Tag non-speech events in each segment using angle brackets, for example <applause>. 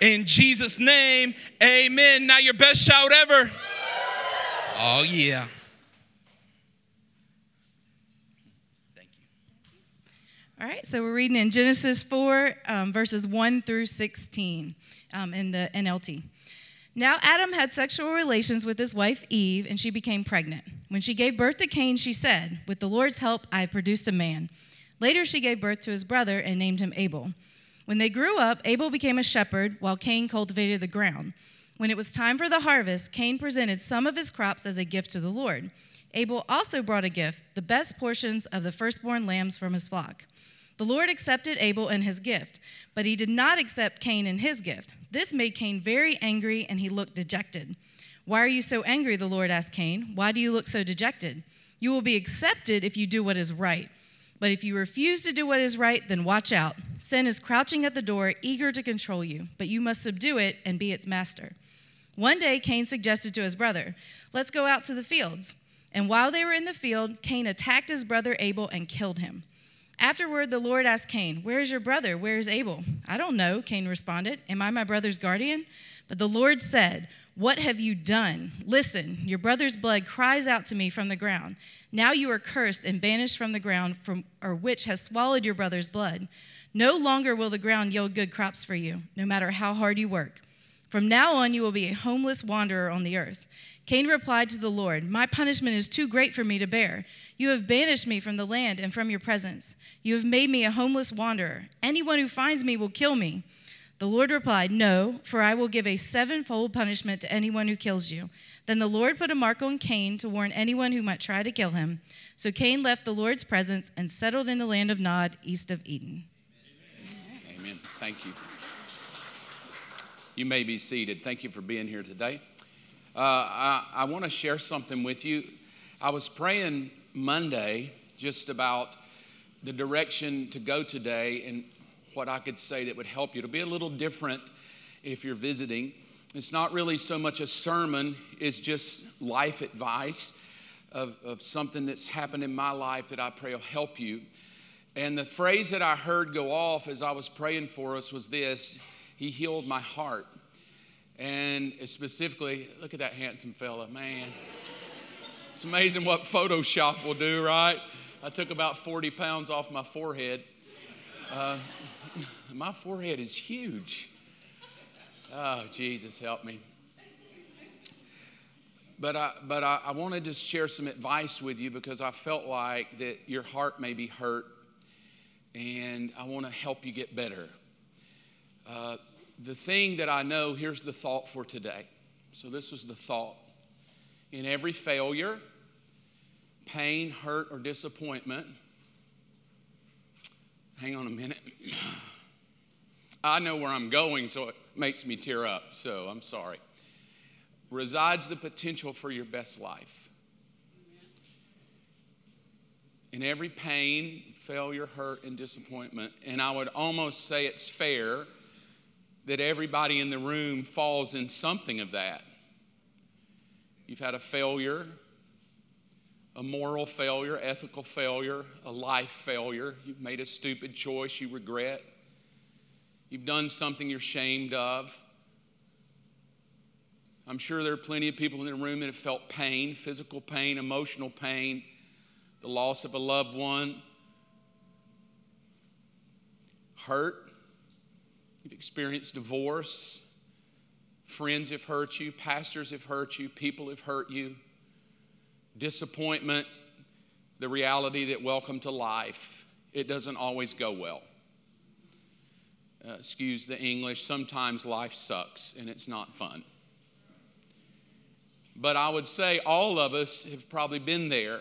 In Jesus' name, amen. Now, your best shout ever. Oh, yeah. Thank you. All right, so we're reading in Genesis 4, um, verses 1 through 16 um, in the NLT. Now Adam had sexual relations with his wife Eve, and she became pregnant. When she gave birth to Cain, she said, With the Lord's help, I produced a man. Later, she gave birth to his brother and named him Abel. When they grew up, Abel became a shepherd while Cain cultivated the ground. When it was time for the harvest, Cain presented some of his crops as a gift to the Lord. Abel also brought a gift, the best portions of the firstborn lambs from his flock. The Lord accepted Abel and his gift, but he did not accept Cain and his gift. This made Cain very angry, and he looked dejected. Why are you so angry? The Lord asked Cain. Why do you look so dejected? You will be accepted if you do what is right. But if you refuse to do what is right, then watch out. Sin is crouching at the door, eager to control you, but you must subdue it and be its master. One day, Cain suggested to his brother, Let's go out to the fields. And while they were in the field, Cain attacked his brother Abel and killed him. Afterward, the Lord asked Cain, Where is your brother? Where is Abel? I don't know, Cain responded. Am I my brother's guardian? But the Lord said, What have you done? Listen, your brother's blood cries out to me from the ground. Now you are cursed and banished from the ground, from, or which has swallowed your brother's blood. No longer will the ground yield good crops for you, no matter how hard you work. From now on, you will be a homeless wanderer on the earth. Cain replied to the Lord, My punishment is too great for me to bear. You have banished me from the land and from your presence. You have made me a homeless wanderer. Anyone who finds me will kill me. The Lord replied, No, for I will give a sevenfold punishment to anyone who kills you. Then the Lord put a mark on Cain to warn anyone who might try to kill him. So Cain left the Lord's presence and settled in the land of Nod, east of Eden. Amen. Amen. Thank you. You may be seated. Thank you for being here today. Uh, I, I want to share something with you. I was praying Monday just about the direction to go today and what I could say that would help you. It'll be a little different if you're visiting. It's not really so much a sermon, it's just life advice of, of something that's happened in my life that I pray will help you. And the phrase that I heard go off as I was praying for us was this He healed my heart. And specifically, look at that handsome fella, man. It's amazing what Photoshop will do, right? I took about 40 pounds off my forehead. Uh, my forehead is huge. Oh, Jesus, help me. But I, but I, I want to just share some advice with you because I felt like that your heart may be hurt and I want to help you get better. Uh, the thing that I know, here's the thought for today. So, this was the thought. In every failure, pain, hurt, or disappointment, hang on a minute. I know where I'm going, so it makes me tear up, so I'm sorry. Resides the potential for your best life. In every pain, failure, hurt, and disappointment, and I would almost say it's fair that everybody in the room falls in something of that. You've had a failure, a moral failure, ethical failure, a life failure. You've made a stupid choice you regret. You've done something you're ashamed of. I'm sure there are plenty of people in the room that have felt pain, physical pain, emotional pain, the loss of a loved one, hurt. You've experienced divorce. Friends have hurt you, pastors have hurt you, people have hurt you. Disappointment, the reality that welcome to life, it doesn't always go well. Uh, excuse the English, sometimes life sucks and it's not fun. But I would say all of us have probably been there.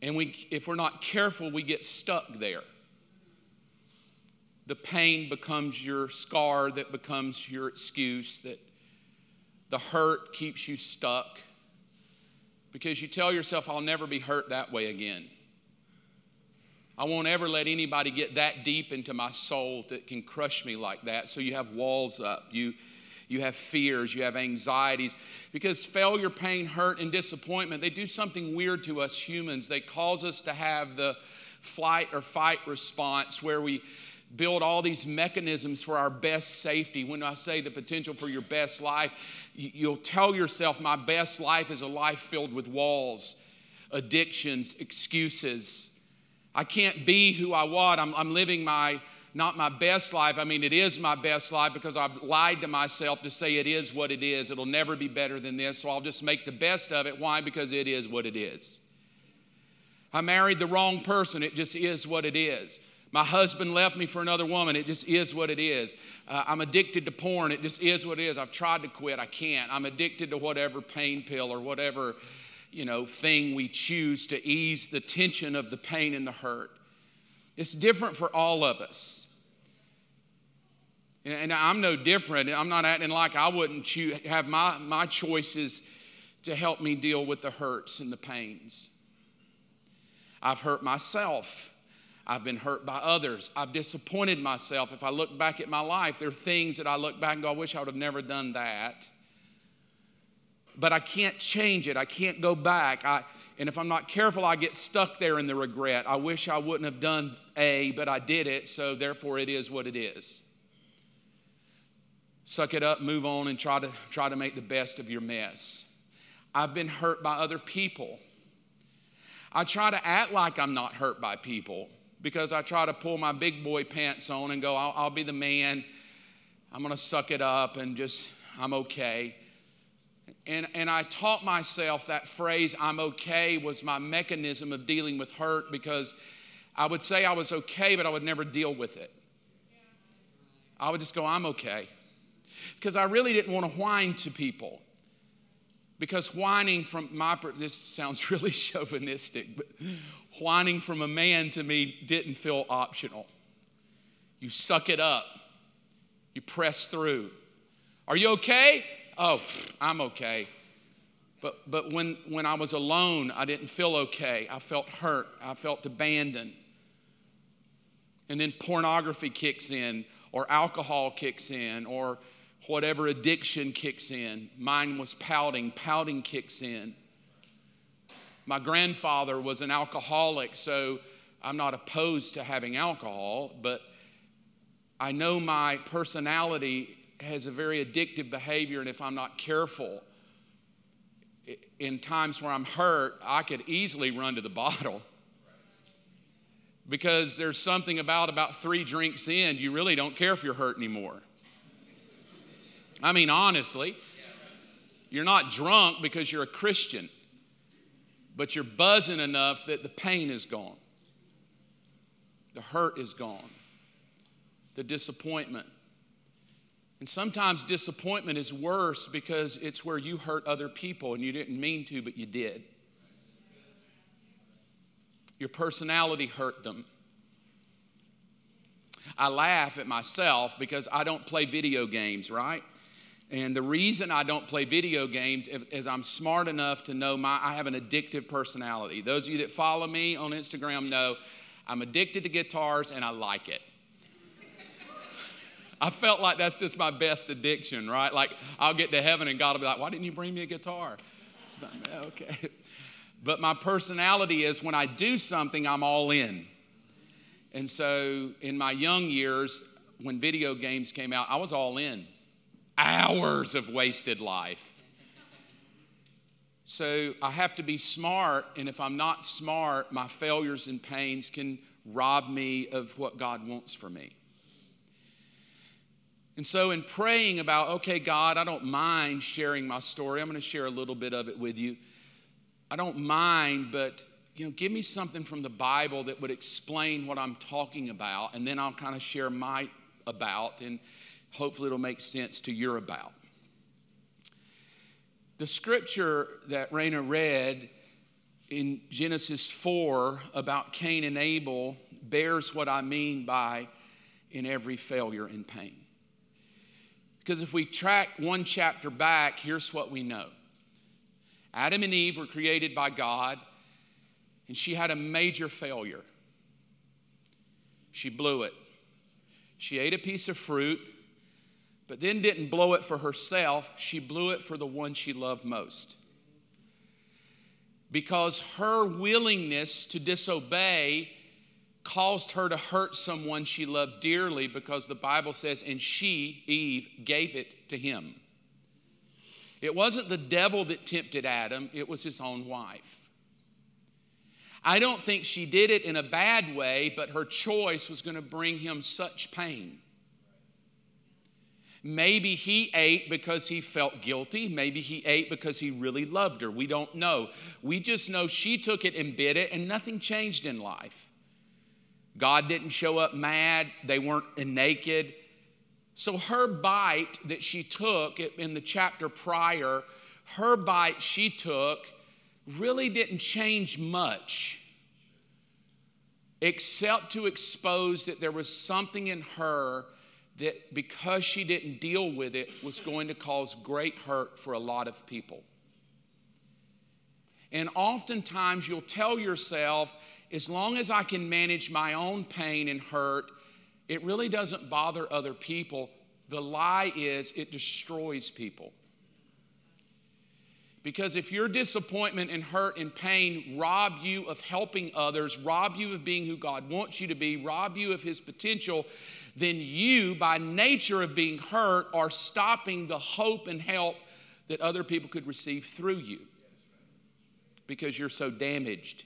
And we, if we're not careful, we get stuck there. The pain becomes your scar, that becomes your excuse, that the hurt keeps you stuck because you tell yourself, I'll never be hurt that way again. I won't ever let anybody get that deep into my soul that can crush me like that. So you have walls up. You, you have fears, you have anxieties. Because failure, pain, hurt, and disappointment, they do something weird to us humans. They cause us to have the flight or fight response where we build all these mechanisms for our best safety. When I say the potential for your best life, you'll tell yourself, My best life is a life filled with walls, addictions, excuses. I can't be who I want. I'm, I'm living my not my best life. I mean, it is my best life because I've lied to myself to say it is what it is. It'll never be better than this, so I'll just make the best of it. Why? Because it is what it is. I married the wrong person. It just is what it is. My husband left me for another woman. It just is what it is. Uh, I'm addicted to porn. It just is what it is. I've tried to quit. I can't. I'm addicted to whatever pain pill or whatever, you know, thing we choose to ease the tension of the pain and the hurt. It's different for all of us. And I'm no different. I'm not acting like I wouldn't choose, have my, my choices to help me deal with the hurts and the pains. I've hurt myself. I've been hurt by others. I've disappointed myself. If I look back at my life, there are things that I look back and go, I wish I would have never done that. But I can't change it. I can't go back. I, and if I'm not careful, I get stuck there in the regret. I wish I wouldn't have done A, but I did it, so therefore it is what it is. Suck it up, move on, and try to, try to make the best of your mess. I've been hurt by other people. I try to act like I'm not hurt by people because I try to pull my big boy pants on and go, I'll, I'll be the man. I'm going to suck it up and just, I'm okay. And, and I taught myself that phrase, I'm okay, was my mechanism of dealing with hurt because I would say I was okay, but I would never deal with it. I would just go, I'm okay. Because I really didn't want to whine to people. Because whining from my, this sounds <laughs> really chauvinistic, but whining from a man to me didn't feel optional. You suck it up, you press through. Are you okay? oh, I'm okay. But, but when, when I was alone, I didn't feel okay. I felt hurt. I felt abandoned. And then pornography kicks in, or alcohol kicks in, or whatever addiction kicks in. Mine was pouting. Pouting kicks in. My grandfather was an alcoholic, so I'm not opposed to having alcohol, but I know my personality has a very addictive behavior, and if I'm not careful, in times where I'm hurt, I could easily run to the <laughs> bottle. Because there's something about about three drinks in, you really don't care if you're hurt anymore. I mean, honestly, you're not drunk because you're a Christian, but you're buzzing enough that the pain is gone, the hurt is gone, the disappointment and sometimes disappointment is worse because it's where you hurt other people and you didn't mean to, but you did. Your personality hurt them. I laugh at myself because I don't play video games, right? And the reason I don't play video games is I'm smart enough to know my I have an addictive personality. Those of you that follow me on Instagram know I'm addicted to guitars and I like it. <laughs> I felt like that's just my best addiction, right? Like I'll get to heaven and God will be like, why didn't you bring me a guitar? <laughs> okay. But my personality is when I do something, I'm all in. And so in my young years, when video games came out, I was all in. Hours of wasted life. So I have to be smart, and if I'm not smart, my failures and pains can rob me of what God wants for me. And so, in praying about, okay, God, I don't mind sharing my story, I'm going to share a little bit of it with you. I don't mind, but you know, give me something from the Bible that would explain what I'm talking about, and then I'll kind of share my about, and hopefully it'll make sense to your about. The scripture that Raina read in Genesis 4 about Cain and Abel bears what I mean by in every failure and pain. Because if we track one chapter back, here's what we know Adam and Eve were created by God, and she had a major failure. She blew it. She ate a piece of fruit, but then didn't blow it for herself. She blew it for the one she loved most. Because her willingness to disobey caused her to hurt someone she loved dearly because the Bible says, and she, Eve, gave it to him. It wasn't the devil that tempted Adam, it was his own wife. I don't think she did it in a bad way, but her choice was going to bring him such pain. Maybe he ate because he felt guilty. Maybe he ate because he really loved her. We don't know. We just know she took it and bit it, and nothing changed in life. God didn't show up mad, they weren't naked. So her bite that she took in the chapter prior, her bite she took really didn't change much except to expose that there was something in her that because she didn't deal with it was going to cause great hurt for a lot of people. And oftentimes you'll tell yourself, as long as I can manage my own pain and hurt, it really doesn't bother other people. The lie is it destroys people. Because if your disappointment and hurt and pain rob you of helping others, rob you of being who God wants you to be, rob you of His potential, then you, by nature of being hurt, are stopping the hope and help that other people could receive through you because you're so damaged.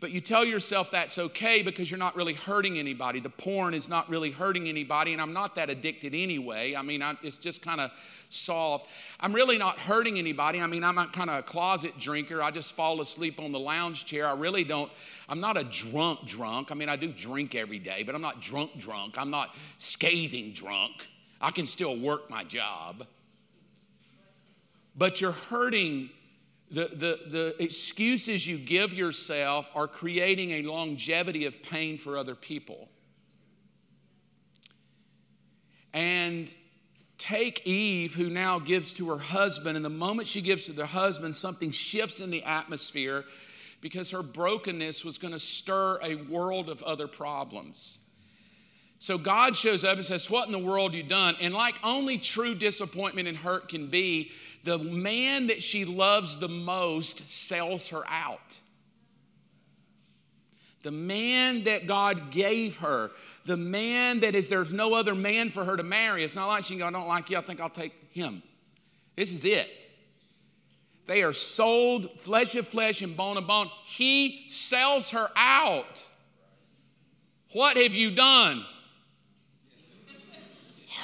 But you tell yourself that's okay because you're not really hurting anybody. The porn is not really hurting anybody, and I'm not that addicted anyway. I mean, I, it's just kind of soft. I'm really not hurting anybody. I mean, I'm not kind of a closet drinker. I just fall asleep on the lounge chair. I really don't, I'm not a drunk drunk. I mean, I do drink every day, but I'm not drunk drunk. I'm not scathing drunk. I can still work my job. But you're hurting the, the, the excuses you give yourself are creating a longevity of pain for other people. And take Eve, who now gives to her husband, and the moment she gives to the husband, something shifts in the atmosphere because her brokenness was going to stir a world of other problems. So God shows up and says, What in the world you done? And like only true disappointment and hurt can be, the man that she loves the most sells her out. The man that God gave her, the man that is, there's no other man for her to marry. It's not like she can go, I don't like you, I think I'll take him. This is it. They are sold flesh of flesh and bone of bone. He sells her out. What have you done?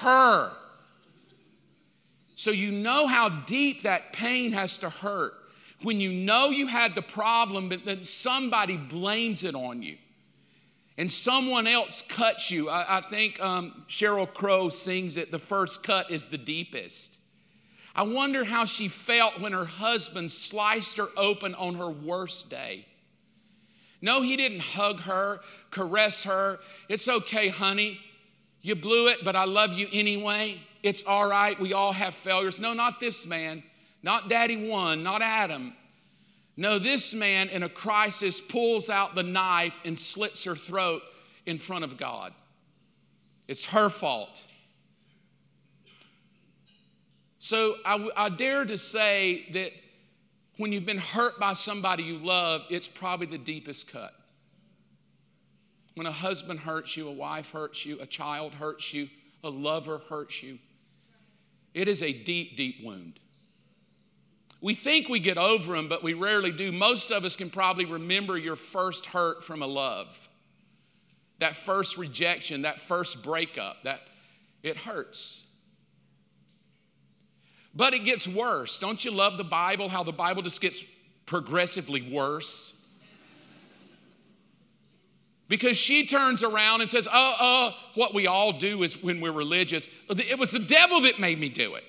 Her. So you know how deep that pain has to hurt when you know you had the problem, but then somebody blames it on you and someone else cuts you. I, I think um, Sheryl Crow sings it the first cut is the deepest. I wonder how she felt when her husband sliced her open on her worst day. No, he didn't hug her, caress her. It's okay, honey. You blew it, but I love you anyway. It's all right. We all have failures. No, not this man. Not daddy one, not Adam. No, this man in a crisis pulls out the knife and slits her throat in front of God. It's her fault. So I, I, dare to say that when you've been hurt by somebody you love, it's probably the deepest cut. When a husband hurts you, a wife hurts you, a child hurts you, a lover hurts you, it is a deep, deep wound. We think we get over them, but we rarely do. Most of us can probably remember your first hurt from a love, that first rejection, that first breakup, that it hurts. But it gets worse. Don't you love the Bible? How the Bible just gets progressively worse? Because she turns around and says, uh uh, what we all do is when we're religious, it was the devil that made me do it.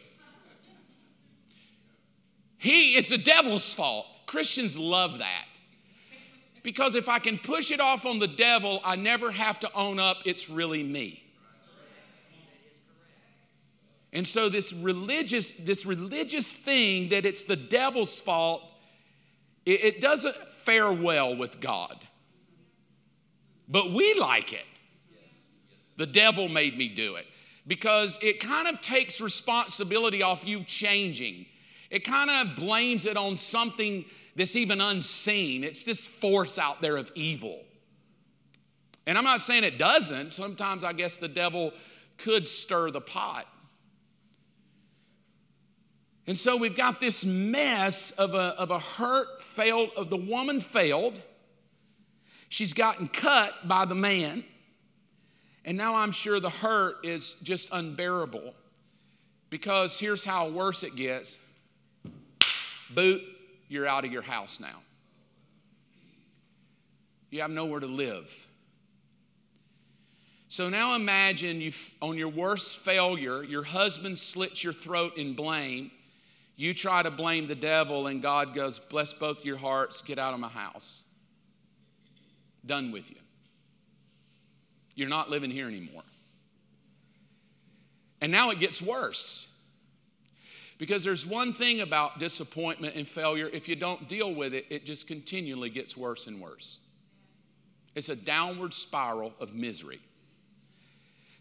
He, it's the devil's fault. Christians love that. Because if I can push it off on the devil, I never have to own up it's really me. And so this religious, this religious thing that it's the devil's fault, it, it doesn't fare well with God. But we like it. The devil made me do it because it kind of takes responsibility off you changing. It kind of blames it on something that's even unseen. It's this force out there of evil. And I'm not saying it doesn't. Sometimes I guess the devil could stir the pot. And so we've got this mess of a, of a hurt, failed, of the woman failed. She's gotten cut by the man. And now I'm sure the hurt is just unbearable. Because here's how worse it gets boot, you're out of your house now. You have nowhere to live. So now imagine you on your worst failure, your husband slits your throat in blame. You try to blame the devil, and God goes, Bless both your hearts, get out of my house. Done with you. You're not living here anymore. And now it gets worse. Because there's one thing about disappointment and failure, if you don't deal with it, it just continually gets worse and worse. It's a downward spiral of misery.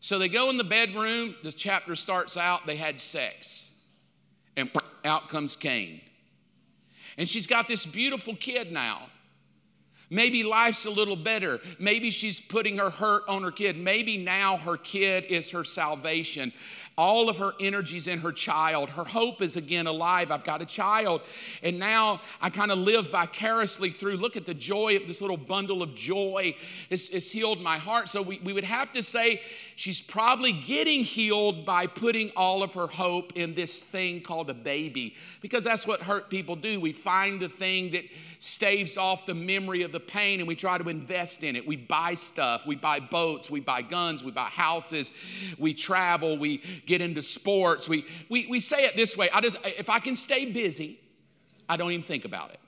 So they go in the bedroom, the chapter starts out, they had sex, and out comes Cain. And she's got this beautiful kid now. Maybe life's a little better. Maybe she's putting her hurt on her kid. Maybe now her kid is her salvation. All of her energies in her child. Her hope is again alive. I've got a child. And now I kind of live vicariously through. Look at the joy of this little bundle of joy. It's, it's healed my heart. So we, we would have to say she's probably getting healed by putting all of her hope in this thing called a baby. Because that's what hurt people do. We find the thing that staves off the memory of the pain and we try to invest in it. We buy stuff, we buy boats, we buy guns, we buy houses, we travel, we get into sports. We, we, we say it this way I just, if I can stay busy, I don't even think about it.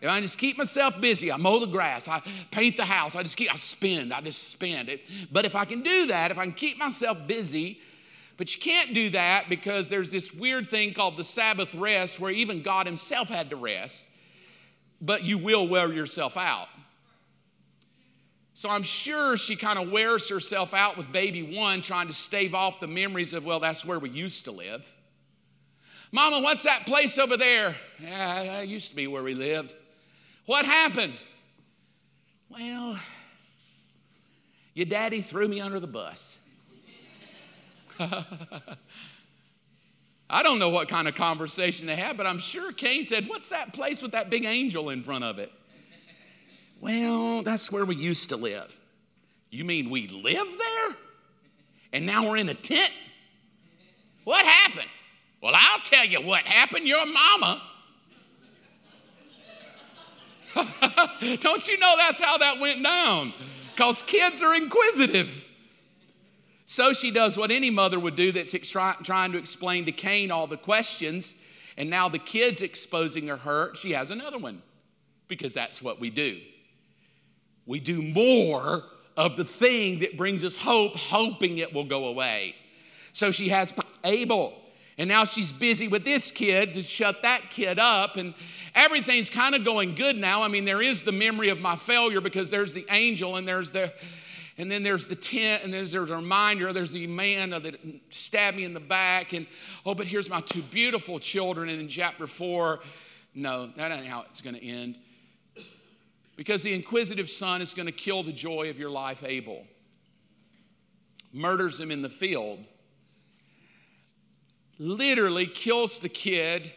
If I just keep myself busy, I mow the grass, I paint the house, I just keep, I spend, I just spend it. But if I can do that, if I can keep myself busy, but you can't do that because there's this weird thing called the Sabbath rest where even God Himself had to rest but you will wear yourself out. So I'm sure she kind of wears herself out with baby one, trying to stave off the memories of, well, that's where we used to live. Mama, what's that place over there? Yeah, that used to be where we lived. What happened? Well, your daddy threw me under the bus. <laughs> I don't know what kind of conversation they had, but I'm sure Cain said, What's that place with that big angel in front of it? Well, that's where we used to live. You mean we live there? And now we're in a tent? What happened? Well, I'll tell you what happened. Your mama. <laughs> Don't you know that's how that went down? Because kids are inquisitive. So she does what any mother would do that's trying to explain to Cain all the questions, and now the kid's exposing her hurt. She has another one because that's what we do. We do more of the thing that brings us hope, hoping it will go away. So she has Abel, and now she's busy with this kid to shut that kid up, and everything's kind of going good now. I mean, there is the memory of my failure because there's the angel and there's the and then there's the tent, and then there's a reminder. There's the man that stabbed me in the back, and oh, but here's my two beautiful children. And in chapter four, no, that ain't how it's going to end. Because the inquisitive son is going to kill the joy of your life, Abel. Murders him in the field, literally kills the kid,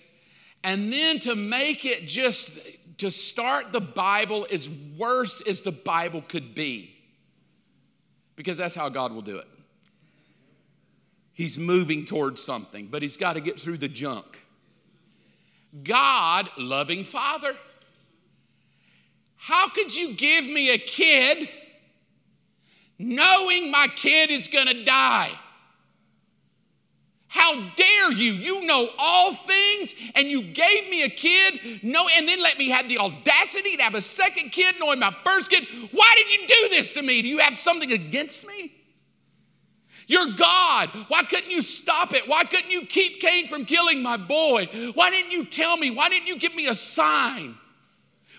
and then to make it just to start the Bible as worse as the Bible could be because that's how God will do it. He's moving towards something, but he's got to get through the junk. God, loving Father, how could you give me a kid knowing my kid is going to die? How dare you? You know all things, and you gave me a kid, no, and then let me have the audacity to have a second kid, knowing my first kid. Why did you do this to me? Do you have something against me? You're God. Why couldn't you stop it? Why couldn't you keep Cain from killing my boy? Why didn't you tell me? Why didn't you give me a sign?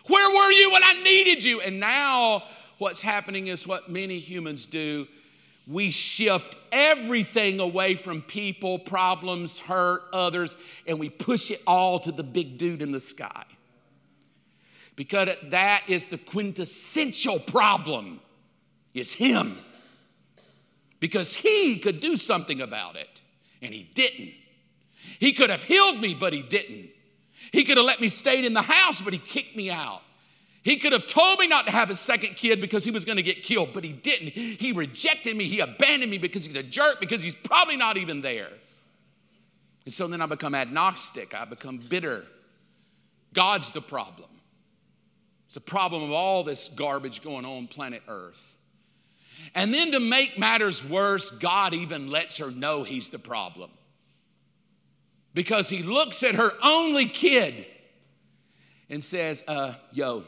Where were you when I needed you? And now what's happening is what many humans do. We shift everything away from people, problems, hurt, others, and we push it all to the big dude in the sky. Because that is the quintessential problem, is him because he could do something about it, and he didn't. He could have healed me, but he didn't. He could have let me stay in the house, but he kicked me out. He could have told me not to have a second kid because he was going to get killed, but he didn't. He rejected me. He abandoned me because he's a jerk, because he's probably not even there. And so then I become agnostic. I become bitter. God's the problem. It's the problem of all this garbage going on planet Earth. And then to make matters worse, God even lets her know he's the problem. Because he looks at her only kid and says, uh, Yo,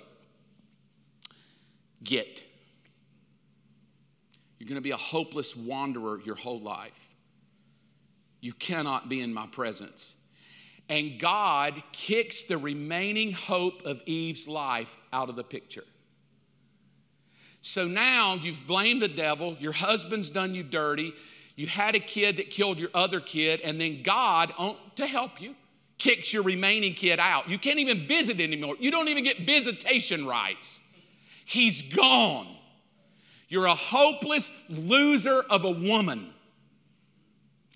get. You're going to be a hopeless wanderer your whole life. You cannot be in my presence. And God kicks the remaining hope of Eve's life out of the picture. So now you've blamed the devil, your husband's done you dirty, you had a kid that killed your other kid, and then God, oh, to help you, kicks your remaining kid out. You can't even visit anymore. You don't even get visitation rights. He's gone. You're a hopeless loser of a woman.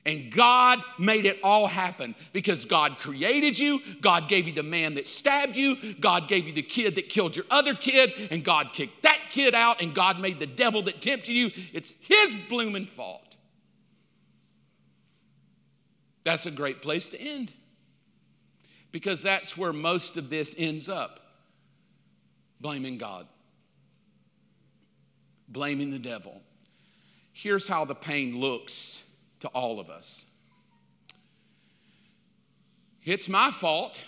And God made it all happen because God created you, God gave you the man that stabbed you, God gave you the kid that killed your other kid, and God kicked that kid out, and God made the devil that tempted you. It's his blooming fault. That's a great place to end because that's where most of this ends up blaming God, blaming the devil. Here's how the pain looks to all of us. It's my fault.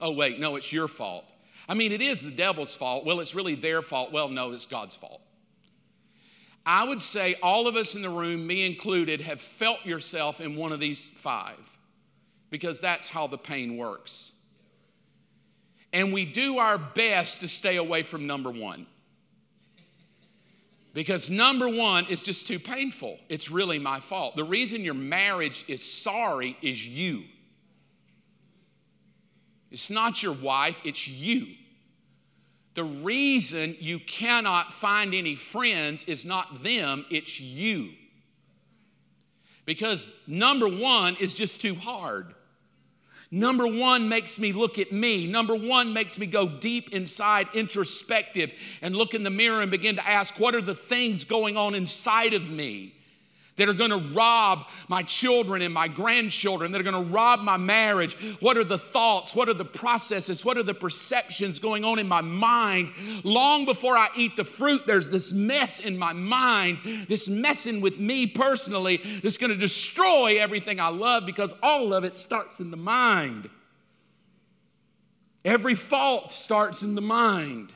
Oh, wait, no, it's your fault. I mean, it is the devil's fault. Well, it's really their fault. Well, no, it's God's fault. I would say all of us in the room, me included, have felt yourself in one of these five because that's how the pain works. And we do our best to stay away from number one. Because number one, is just too painful. It's really my fault. The reason your marriage is sorry is you. It's not your wife, it's you. The reason you cannot find any friends is not them, it's you. Because number one is just too hard. Number one makes me look at me. Number one makes me go deep inside, introspective, and look in the mirror and begin to ask, what are the things going on inside of me? That are going to rob my children and my grandchildren, that are going to rob my marriage? What are the thoughts? What are the processes? What are the perceptions going on in my mind? Long before I eat the fruit, there's this mess in my mind, this messing with me personally that's going to destroy everything I love because all of it starts in the mind. Every fault starts in the mind.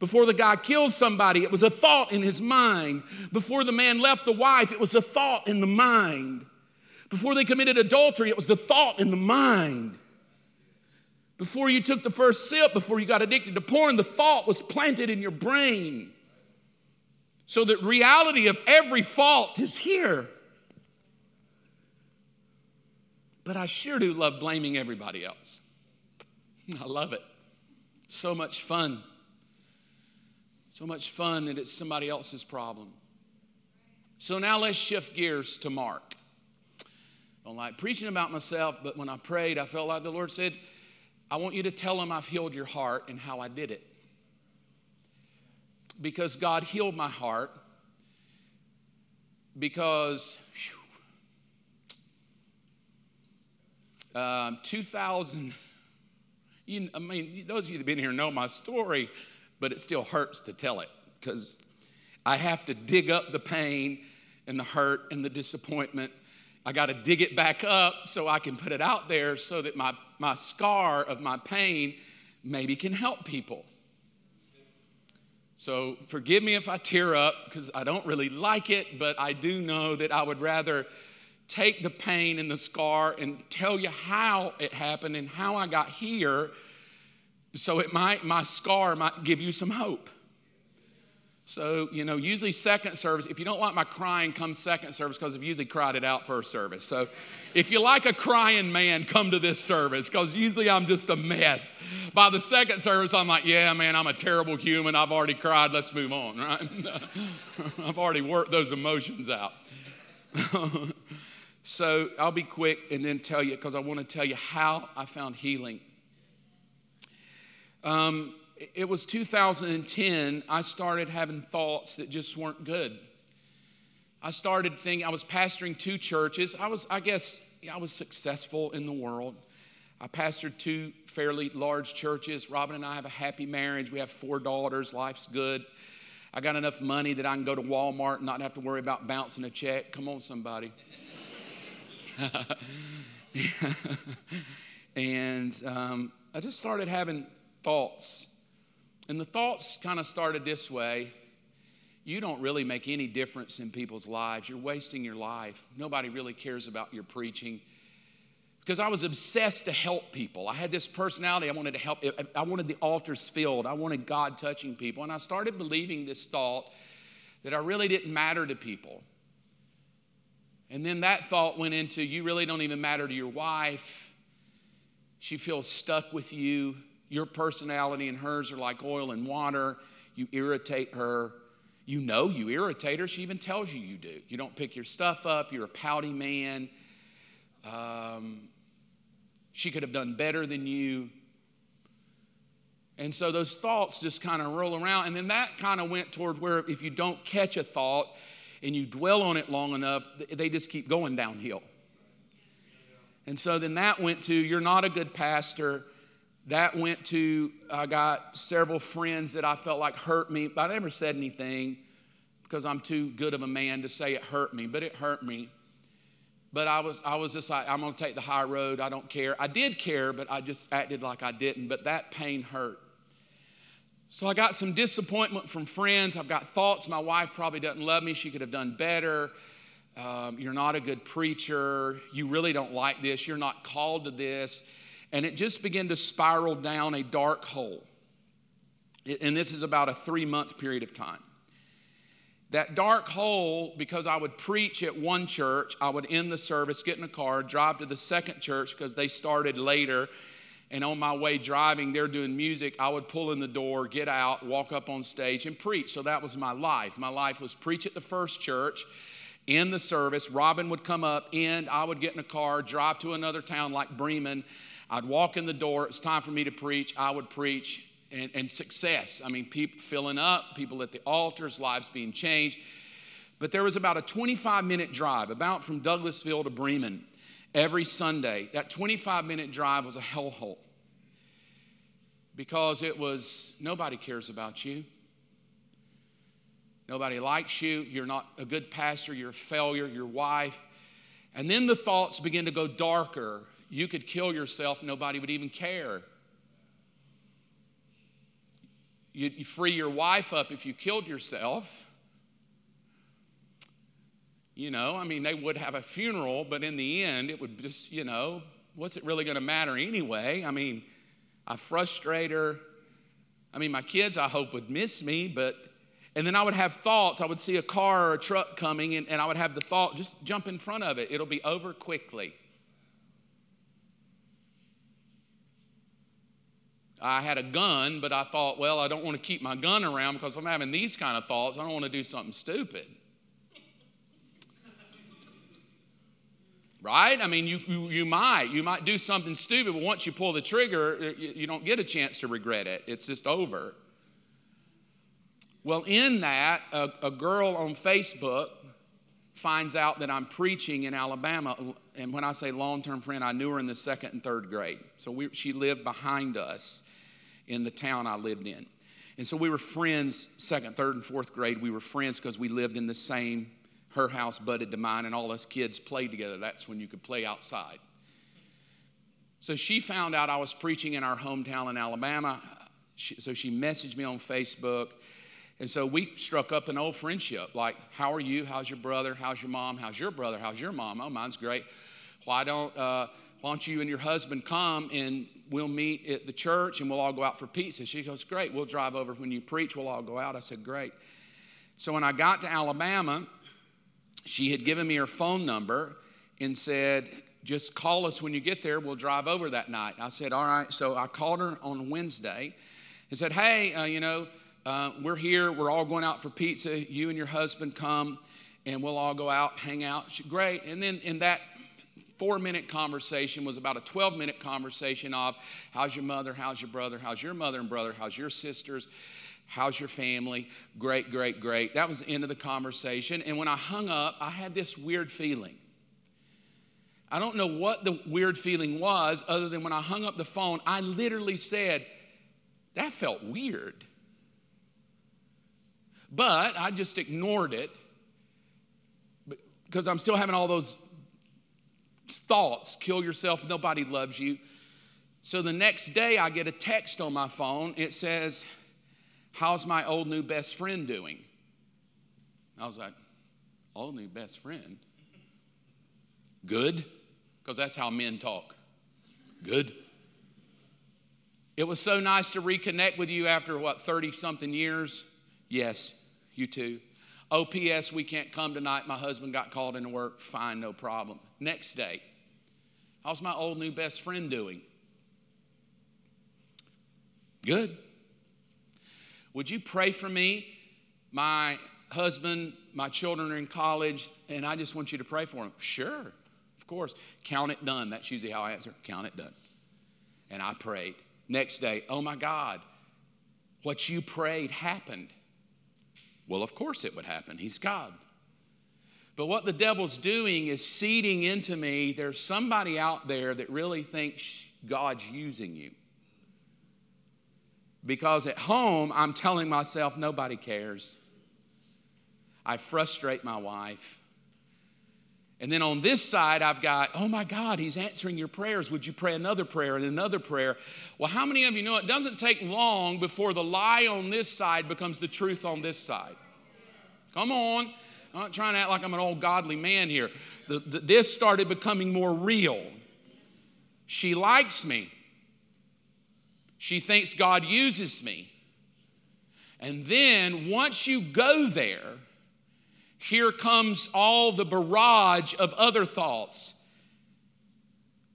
Before the guy killed somebody, it was a thought in his mind. Before the man left the wife, it was a thought in the mind. Before they committed adultery, it was the thought in the mind. Before you took the first sip, before you got addicted to porn, the thought was planted in your brain. So that reality of every fault is here. But I sure do love blaming everybody else. <laughs> I love it. So much fun so much fun that it's somebody else's problem. So now let's shift gears to Mark. Don't like preaching about myself, but when I prayed, I felt like the Lord said, I want you to tell him I've healed your heart and how I did it. Because God healed my heart. Because um, 2000, you, I mean, those of you that have been here know my story but it still hurts to tell it because I have to dig up the pain and the hurt and the disappointment. I got to dig it back up so I can put it out there so that my, my scar of my pain maybe can help people. So forgive me if I tear up because I don't really like it, but I do know that I would rather take the pain and the scar and tell you how it happened and how I got here so it might my scar might give you some hope. So, you know, usually second service, if you don't like my crying, come second service because I've usually cried it out first service. So, if you like a crying man, come to this service because usually I'm just a mess. By the second service, I'm like, yeah, man, I'm a terrible human. I've already cried. Let's move on, right? <laughs> I've already worked those emotions out. <laughs> so, I'll be quick and then tell you because I want to tell you how I found healing. Um, it was 2010, I started having thoughts that just weren't good. I started thinking, I was pastoring two churches. I was, I guess, I was successful in the world. I pastored two fairly large churches. Robin and I have a happy marriage. We have four daughters. Life's good. I got enough money that I can go to Walmart and not have to worry about bouncing a check. Come on, somebody. <laughs> and um, I just started having thoughts and the thoughts kind of started this way you don't really make any difference in people's lives. You're wasting your life. Nobody really cares about your preaching. Because I was obsessed to help people. I had this personality. I wanted to help. I wanted the altars filled. I wanted God touching people. And I started believing this thought that I really didn't matter to people. And then that thought went into you really don't even matter to your wife. She feels stuck with you. Your personality and hers are like oil and water. You irritate her. You know you irritate her. She even tells you you do. You don't pick your stuff up. You're a pouty man. Um, she could have done better than you. And so those thoughts just kind of roll around. And then that kind of went toward where if you don't catch a thought and you dwell on it long enough, they just keep going downhill. And so then that went to you're not a good pastor. That went to, I got several friends that I felt like hurt me, but I never said anything because I'm too good of a man to say it hurt me, but it hurt me. But I was, I was just like, I'm going to take the high road. I don't care. I did care, but I just acted like I didn't. But that pain hurt. So I got some disappointment from friends. I've got thoughts my wife probably doesn't love me. She could have done better. Um, you're not a good preacher. You really don't like this. You're not called to this and it just began to spiral down a dark hole. And this is about a three month period of time. That dark hole, because I would preach at one church, I would end the service, get in a car, drive to the second church because they started later. And on my way driving, they're doing music. I would pull in the door, get out, walk up on stage, and preach. So that was my life. My life was preach at the first church, in the service. Robin would come up, and I would get in a car, drive to another town like Bremen, I'd walk in the door, it's time for me to preach, I would preach, and, and success. I mean, people filling up, people at the altars, lives being changed. But there was about a 25 minute drive, about from Douglasville to Bremen, every Sunday. That 25 minute drive was a hellhole because it was nobody cares about you. Nobody likes you. You're not a good pastor. You're a failure. Your wife. And then the thoughts begin to go darker you could kill yourself, nobody would even care. You'd you free your wife up if you killed yourself. You know, I mean, they would have a funeral, but in the end, it would just, you know, what's it really going to matter anyway? I mean, I frustrate her. I mean, my kids, I hope, would miss me, but, and then I would have thoughts. I would see a car or a truck coming, and, and I would have the thought, just jump in front of it. It'll be over quickly. I had a gun, but I thought, well, I don't want to keep my gun around because I'm having these kind of thoughts. I don't want to do something stupid. right? I mean, you, you, you, might. You might do something stupid, but once you pull the trigger, you, you don't get a chance to regret it. It's just over. Well, in that, a, a girl on Facebook finds out that I'm preaching in Alabama. And when I say long term friend, I knew her in the second and third grade. So we, she lived behind us in the town I lived in. And so we were friends, second, third, and fourth grade. We were friends because we lived in the same, her house butted to mine, and all us kids played together. That's when you could play outside. So she found out I was preaching in our hometown in Alabama. So she messaged me on Facebook, And so we struck up an old friendship like, How are you? How's your brother? How's your mom? How's your brother? How's your mom? Oh, mine's great. Why don't, uh, why don't you and your husband come and we'll meet at the church and we'll all go out for pizza? She goes, Great. We'll drive over when you preach. We'll all go out. I said, Great. So when I got to Alabama, she had given me her phone number and said, just call us when you get there. We'll drive over that night. I said, all right. So I called her on Wednesday and said, hey, uh, you know, uh, we're here. We're all going out for pizza. You and your husband come and we'll all go out, hang out. She, Great. And then in that four minute conversation was about a 12 minute conversation of how's your mother, how's your brother, how's your mother and brother, how's your sisters, how's your family? Great, great, great. That was the end of the conversation. And when I hung up, I had this weird feeling. I don't know what the weird feeling was, other than when I hung up the phone, I literally said, That felt weird. But I just ignored it because I'm still having all those thoughts kill yourself, nobody loves you. So the next day, I get a text on my phone. It says, How's my old new best friend doing? I was like, Old new best friend? Good? Because that's how men talk. Good. It was so nice to reconnect with you after what, 30 something years? Yes, you too. OPS, we can't come tonight. My husband got called into work. Fine, no problem. Next day, how's my old new best friend doing? Good. Would you pray for me? My husband, my children are in college, and I just want you to pray for them. Sure, of course. Count it done. That's usually how I answer. Count it done. And I prayed. Next day, oh my God, what you prayed happened. Well, of course it would happen. He's God. But what the devil's doing is seeding into me there's somebody out there that really thinks God's using you. Because at home, I'm telling myself, nobody cares. I frustrate my wife. And then on this side, I've got, oh my God, he's answering your prayers. Would you pray another prayer and another prayer? Well, how many of you know it doesn't take long before the lie on this side becomes the truth on this side? Come on. I'm not trying to act like I'm an old godly man here. The, the, this started becoming more real. She likes me. She thinks God uses me. And then once you go there, here comes all the barrage of other thoughts.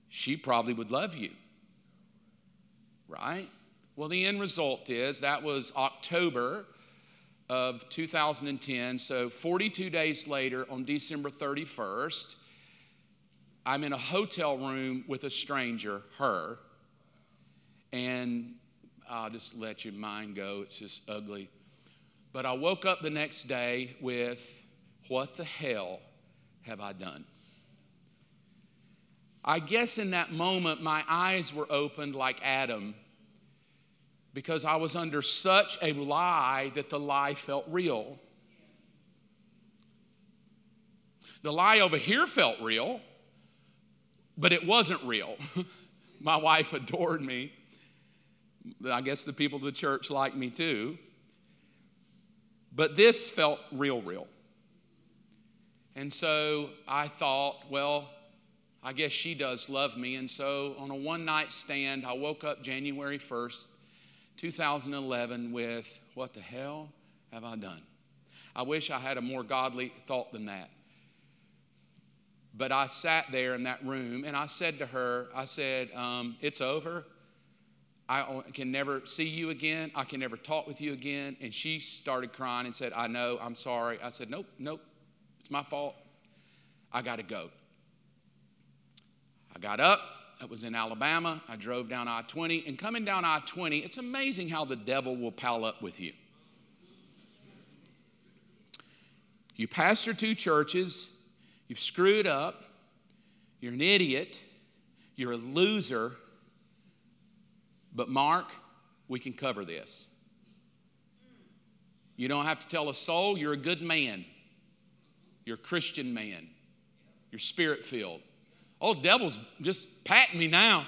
She probably would love you, right? Well, the end result is that was October of 2010. So 42 days later, on December 31st, I'm in a hotel room with a stranger, her, and I'll just let your mind go. It's just ugly. But I woke up the next day with what the hell have I done? I guess in that moment, my eyes were opened like Adam because I was under such a lie that the lie felt real. The lie over here felt real, but it wasn't real. <laughs> my wife adored me. I guess the people of the church liked me too. But this felt real, real. And so I thought, well, I guess she does love me. And so on a one night stand, I woke up January 1st, 2011, with what the hell have I done? I wish I had a more godly thought than that. But I sat there in that room and I said to her, I said, um, It's over. I can never see you again. I can never talk with you again. And she started crying and said, I know, I'm sorry. I said, Nope, nope, it's my fault. I got to go. I got up. I was in Alabama. I drove down I 20. And coming down I 20, it's amazing how the devil will pal up with you. You pastor two churches, you've screwed up, you're an idiot, you're a loser, but Mark, we can cover this. You don't have to tell a soul you're a good man. You're a Christian man. You're spirit filled. Oh, devil's just patting me now.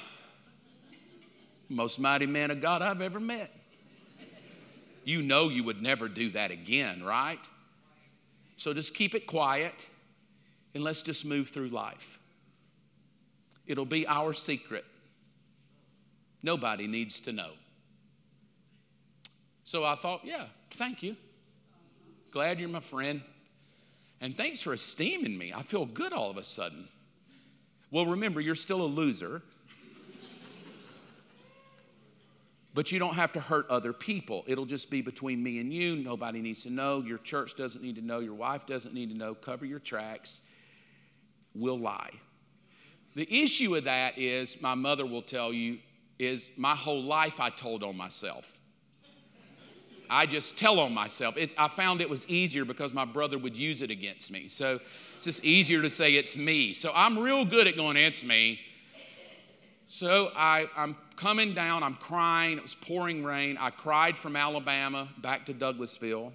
Most mighty man of God I've ever met. you know you would never do that again, right? So just keep it quiet and let's just move through life. It'll be our secret. Nobody needs to know. So I thought, yeah, thank you. Glad you're my friend. And thanks for esteeming me. I feel good all of a sudden. Well, remember, you're still a loser. but you don't have to hurt other people. It'll just be between me and you. Nobody needs to know. Your church doesn't need to know. Your wife doesn't need to know. Cover your tracks. We'll lie. The issue with that is, my mother will tell you, is my whole life I told on myself. I just tell on myself. It's, I found it was easier because my brother would use it against me. So it's just easier to say it's me. So I'm real good at going, it's me. So I, I'm coming down, I'm crying. It was pouring rain. I cried from Alabama back to Douglasville.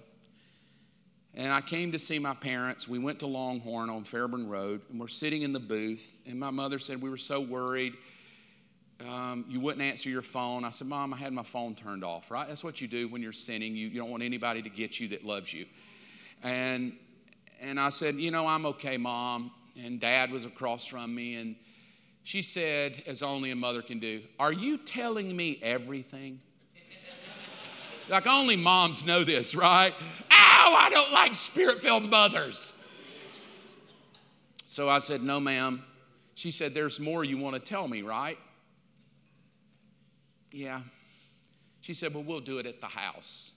And I came to see my parents. We went to Longhorn on Fairburn Road, and we're sitting in the booth. And my mother said, We were so worried um, you wouldn't answer your phone. I said, Mom, I had my phone turned off, right? That's what you do when you're sinning. You, you don't want anybody to get you that loves you. And, and I said, You know, I'm okay, Mom. And Dad was across from me. And she said, as only a mother can do, Are you telling me everything? <laughs> like only moms know this, right? Ow, I don't like spirit filled mothers. So I said, No, ma'am. She said, There's more you want to tell me, right? Yeah. She said, Well, we'll do it at the house.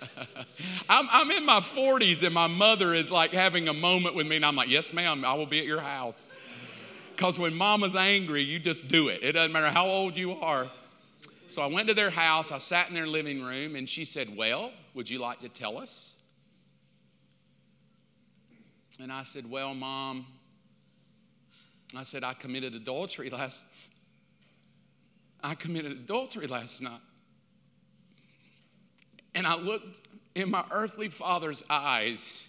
<laughs> I'm, I'm in my 40s and my mother is like having a moment with me, and I'm like, Yes, ma'am, I will be at your house. Because when mama's angry, you just do it. It doesn't matter how old you are. So I went to their house, I sat in their living room, and she said, Well, would you like to tell us? And I said, Well, mom, I said, I committed adultery last I committed adultery last night. And I looked in my earthly father's eyes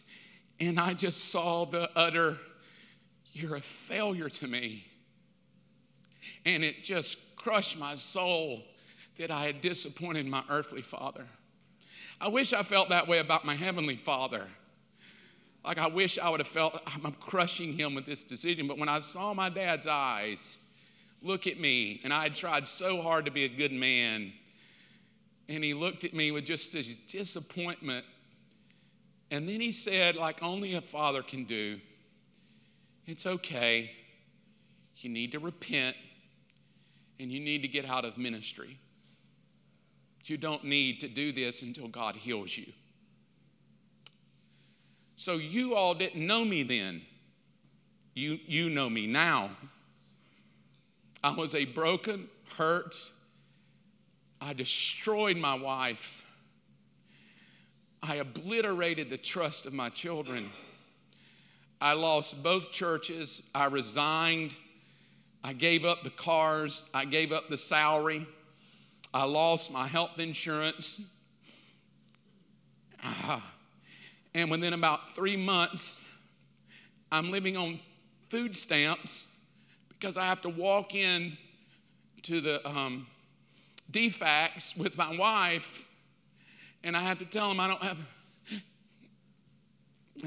and I just saw the utter, you're a failure to me. And it just crushed my soul that I had disappointed my earthly father. I wish I felt that way about my heavenly father. Like, I wish I would have felt I'm crushing him with this decision. But when I saw my dad's eyes look at me, and I had tried so hard to be a good man, and he looked at me with just this disappointment. And then he said, like only a father can do, it's okay. You need to repent, and you need to get out of ministry. You don't need to do this until God heals you. So you all didn't know me then. You, you know me now. I was a broken, hurt, I destroyed my wife. I obliterated the trust of my children. I lost both churches. I resigned. I gave up the cars. I gave up the salary. I lost my health insurance. Ah. And within about three months, I'm living on food stamps because I have to walk in to the um, DFACS with my wife, and I have to tell them I don't have,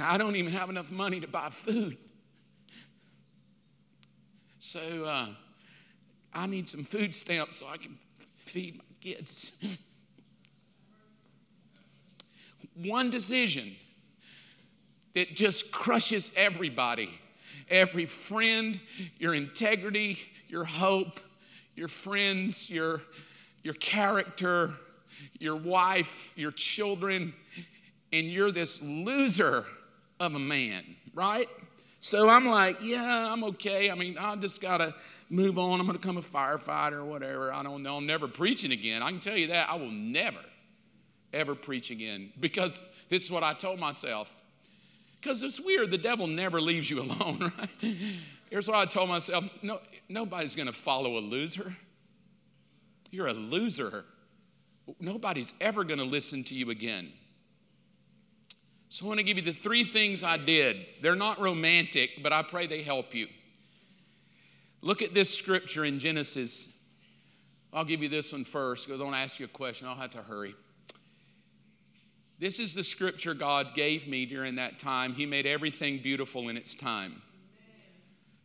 I don't even have enough money to buy food. So uh, I need some food stamps so I can feed my kids. One decision that just crushes everybody every friend, your integrity, your hope, your friends, your, your character, your wife, your children, and you're this loser of a man, right? So I'm like, yeah, I'm okay. I mean, I just got to move on. I'm going to become a firefighter or whatever. I don't know. I'm never preaching again. I can tell you that. I will never, ever preach again because this is what I told myself. Because it's weird, the devil never leaves you <laughs> alone, right? Here's what I told myself no, nobody's going to follow a loser. You're a loser. Nobody's ever going to listen to you again. So I want to give you the three things I did. They're not romantic, but I pray they help you. Look at this scripture in Genesis I'll give you this one first because I want to ask you a question. I'll have to hurry. This is the scripture God gave me during that time. He made everything beautiful in its time.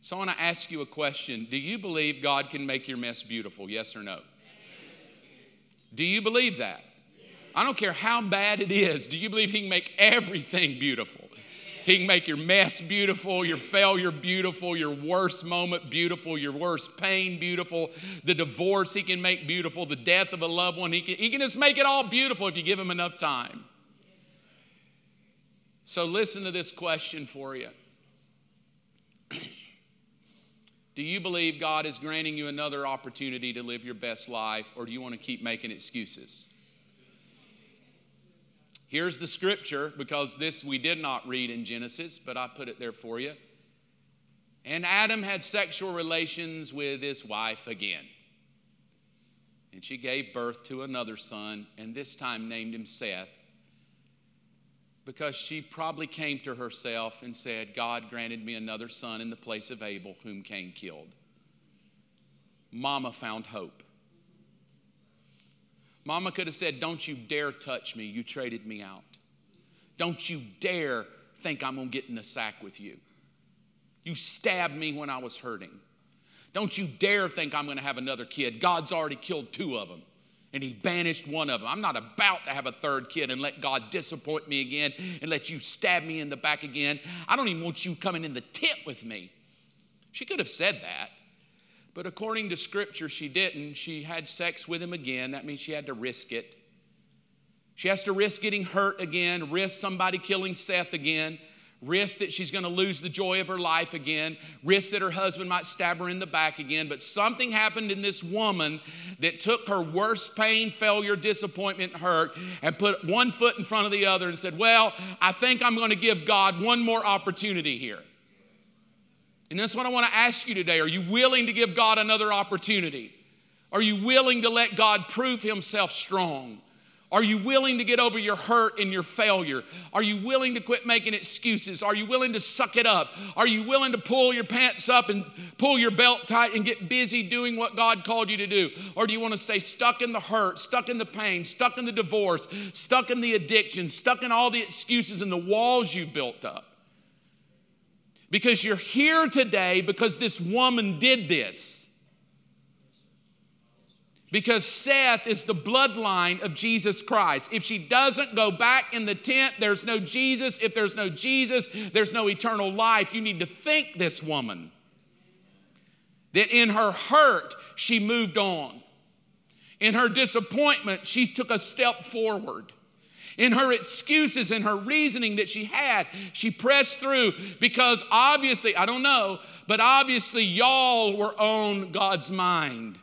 So I want to ask you a question. Do you believe God can make your mess beautiful? Yes or no? Do you believe that? I don't care how bad it is. Do you believe He can make everything beautiful? He can make your mess beautiful, your failure beautiful, your worst moment beautiful, your worst pain beautiful, the divorce He can make beautiful, the death of a loved one. He can, he can just make it all beautiful if you give Him enough time. So, listen to this question for you. <clears throat> Do you believe God is granting you another opportunity to live your best life, or do you want to keep making excuses? Here's the scripture, because this we did not read in Genesis, but I put it there for you. And Adam had sexual relations with his wife again. And she gave birth to another son, and this time named him Seth because she probably came to herself and said, God granted me another son in the place of Abel, whom Cain killed. Mama found hope. Mama could have said, Don't you dare touch me. You traded me out. Don't you dare think I'm going to get in the sack with you. You stabbed me when I was hurting. Don't you dare think I'm going to have another kid. God's already killed two of them and he banished one of them. I'm not about to have a third kid and let God disappoint me again and let you stab me in the back again. I don't even want you coming in the tent with me. She could have said that. But according to scripture, she didn't. She had sex with him again. That means she had to risk it. She has to risk getting hurt again, risk somebody killing Seth again risk that she's going to lose the joy of her life again, risk that her husband might stab her in the back again. But something happened in this woman that took her worst pain, failure, disappointment, hurt, and put one foot in front of the other and said, Well, I think I'm going to give God one more opportunity here. And that's what I want to ask you today. Are you willing to give God another opportunity? Are you willing to let God prove Himself strong? Are you willing to get over your hurt and your failure? Are you willing to quit making excuses? Are you willing to suck it up? Are you willing to pull your pants up and pull your belt tight and get busy doing what God called you to do? Or do you want to stay stuck in the hurt, stuck in the pain, stuck in the divorce, stuck in the addiction, stuck in all the excuses and the walls you built up? Because you're here today because this woman did this. Because Seth is the bloodline of Jesus Christ. If she doesn't go back in the tent, there's no Jesus. If there's no Jesus, there's no eternal life. You need to think this woman that in her hurt, she moved on. In her disappointment, she took a step forward. In her excuses and her reasoning that she had, she pressed through because obviously, I don't know, but obviously, y'all were on God's mind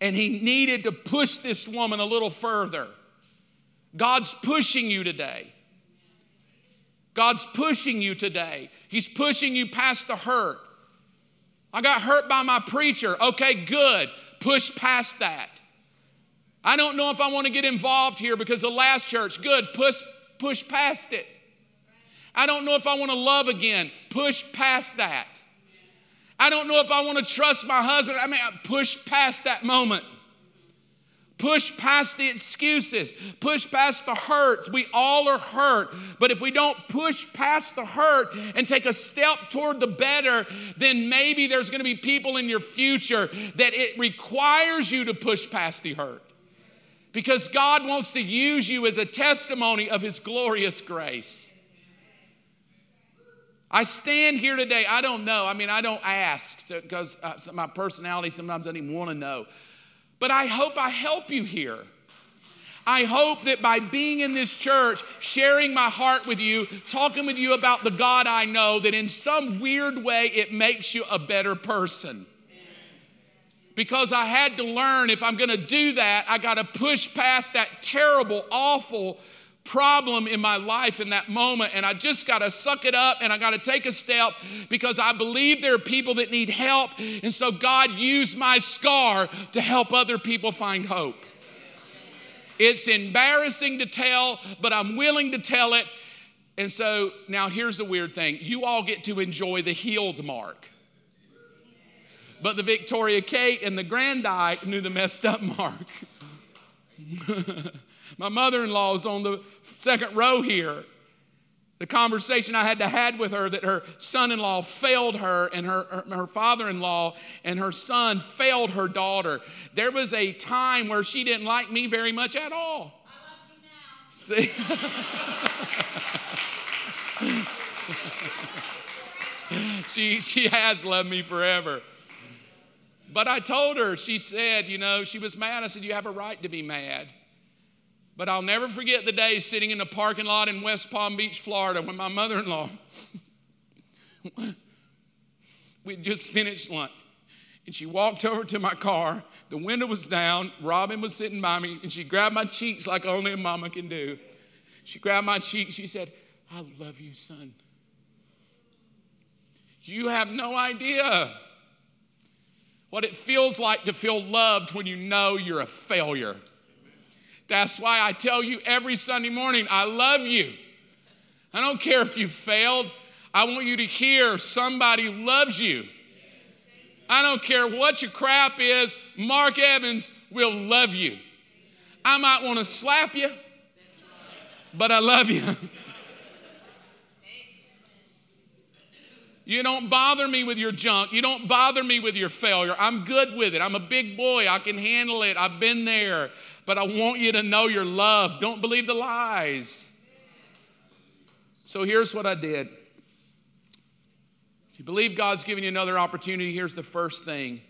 and he needed to push this woman a little further. God's pushing you today. God's pushing you today. He's pushing you past the hurt. I got hurt by my preacher. Okay, good. Push past that. I don't know if I want to get involved here because the last church, good. Push, push past it. I don't know if I want to love again. Push past that. I don't know if I want to trust my husband. I mean, push past that moment. Push past the excuses. Push past the hurts. We all are hurt. But if we don't push past the hurt and take a step toward the better, then maybe there's going to be people in your future that it requires you to push past the hurt. Because God wants to use you as a testimony of His glorious grace. I stand here today, I don't know. I mean, I don't ask because uh, my personality sometimes doesn't even want to know. But I hope I help you here. I hope that by being in this church, sharing my heart with you, talking with you about the God I know, that in some weird way it makes you a better person. Because I had to learn if I'm gonna do that, I gotta push past that terrible, awful problem in my life in that moment, and I just got to suck it up and I got to take a step because I believe there are people that need help. And so God used my scar to help other people find hope. It's embarrassing to tell, but I'm willing to tell it. And so now here's the weird thing you all get to enjoy the healed mark. but the Victoria Kate and the Grandi knew the messed up Mark. <laughs> My mother in law is on the second row here. The conversation I had to had with her that her son-in-law failed her and her, her, her father-in-law and her son failed her daughter. There was a time where she didn't like me very much at all. I love you now. See? <laughs> she, she has loved me forever. But I told her, she said, you know, she was mad. I said, You have a right to be mad. But I'll never forget the day sitting in a parking lot in West Palm Beach, Florida, when my mother in law, <laughs> we just finished lunch. And she walked over to my car. The window was down. Robin was sitting by me, and she grabbed my cheeks like only a mama can do. She grabbed my cheeks. She said, I love you, son. You have no idea what it feels like to feel loved when you know you're a failure. That's why I tell you every Sunday morning, I love you. I don't care if you failed. I want you to hear somebody loves you. I don't care what your crap is, Mark Evans will love you. I might want to slap you, but I love you. You don't bother me with your junk. You don't bother me with your failure. I'm good with it. I'm a big boy. I can handle it. I've been there. But I want you to know you're loved. Don't believe the lies. So here's what I did. If you believe God's giving you another opportunity, here's the first thing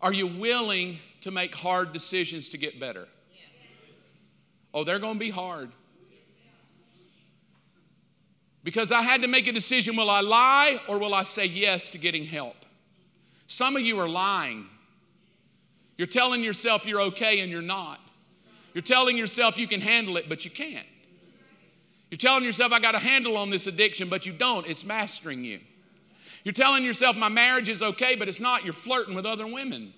Are you willing to make hard decisions to get better? Oh, they're going to be hard. Because I had to make a decision will I lie or will I say yes to getting help? Some of you are lying. You're telling yourself you're okay and you're not. You're telling yourself you can handle it, but you can't. You're telling yourself I got a handle on this addiction, but you don't. It's mastering you. You're telling yourself my marriage is okay, but it's not. You're flirting with other women.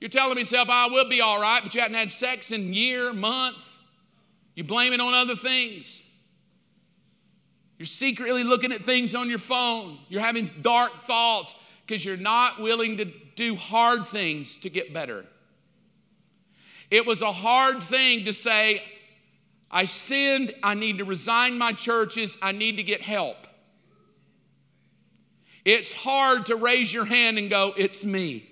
You're telling yourself I will be all right, but you haven't had sex in year, month. You blame it on other things. You're secretly looking at things on your phone. You're having dark thoughts because you're not willing to do hard things to get better. It was a hard thing to say, I sinned, I need to resign my churches, I need to get help. It's hard to raise your hand and go, It's me.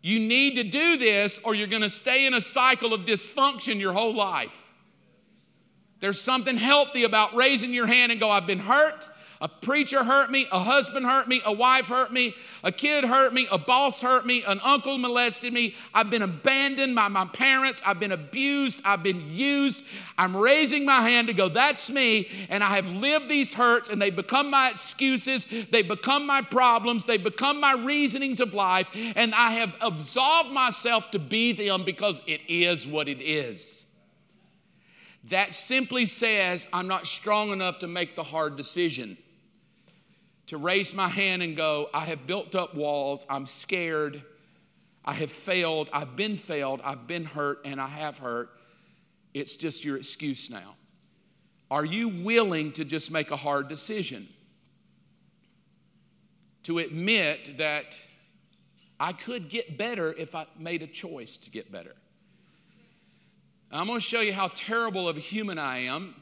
You need to do this, or you're going to stay in a cycle of dysfunction your whole life. There's something healthy about raising your hand and go, I've been hurt. A preacher hurt me, a husband hurt me, a wife hurt me, a kid hurt me, a boss hurt me, an uncle molested me. I've been abandoned by my parents, I've been abused, I've been used. I'm raising my hand to go, that's me, and I have lived these hurts, and they become my excuses, they become my problems, they become my reasonings of life, and I have absolved myself to be them because it is what it is. That simply says, I'm not strong enough to make the hard decision. To raise my hand and go, I have built up walls, I'm scared, I have failed, I've been failed, I've been hurt, and I have hurt. It's just your excuse now. Are you willing to just make a hard decision? To admit that I could get better if I made a choice to get better. I'm going to show you how terrible of a human I am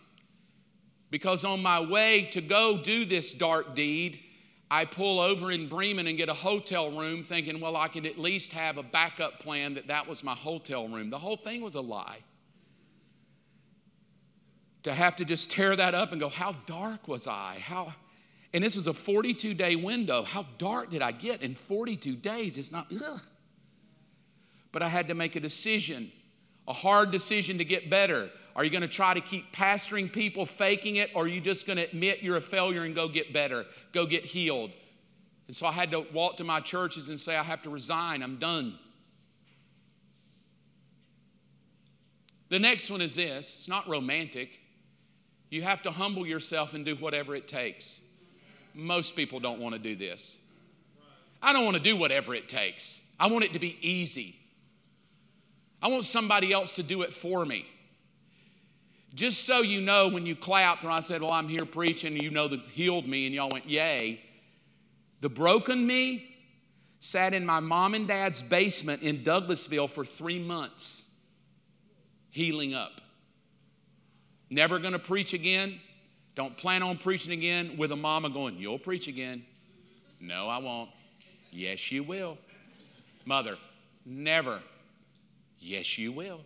because on my way to go do this dark deed, I pull over in Bremen and get a hotel room thinking, well, I could at least have a backup plan that that was my hotel room. The whole thing was a lie. To have to just tear that up and go, how dark was I? How and this was a 42 day window. How dark did I get in 42 days? It's not, ugh. But I had to make a decision a hard decision to get better. Are you going to try to keep pastoring people, faking it, or are you just going to admit you're a failure and go get better, go get healed? And so I had to walk to my churches and say, I have to resign, I'm done. The next one is this it's not romantic. You have to humble yourself and do whatever it takes. Most people don't want to do this. I don't want to do whatever it takes, I want it to be easy. I want somebody else to do it for me. Just so you know, when you clapped when I said, Well, I'm here preaching, you know that healed me, and y'all went, Yay. The broken me sat in my mom and dad's basement in Douglasville for three months, healing up. Never gonna preach again. Don't plan on preaching again with a mama going, You'll preach again. No, I won't. Yes, you will. Mother, never. Yes, you will.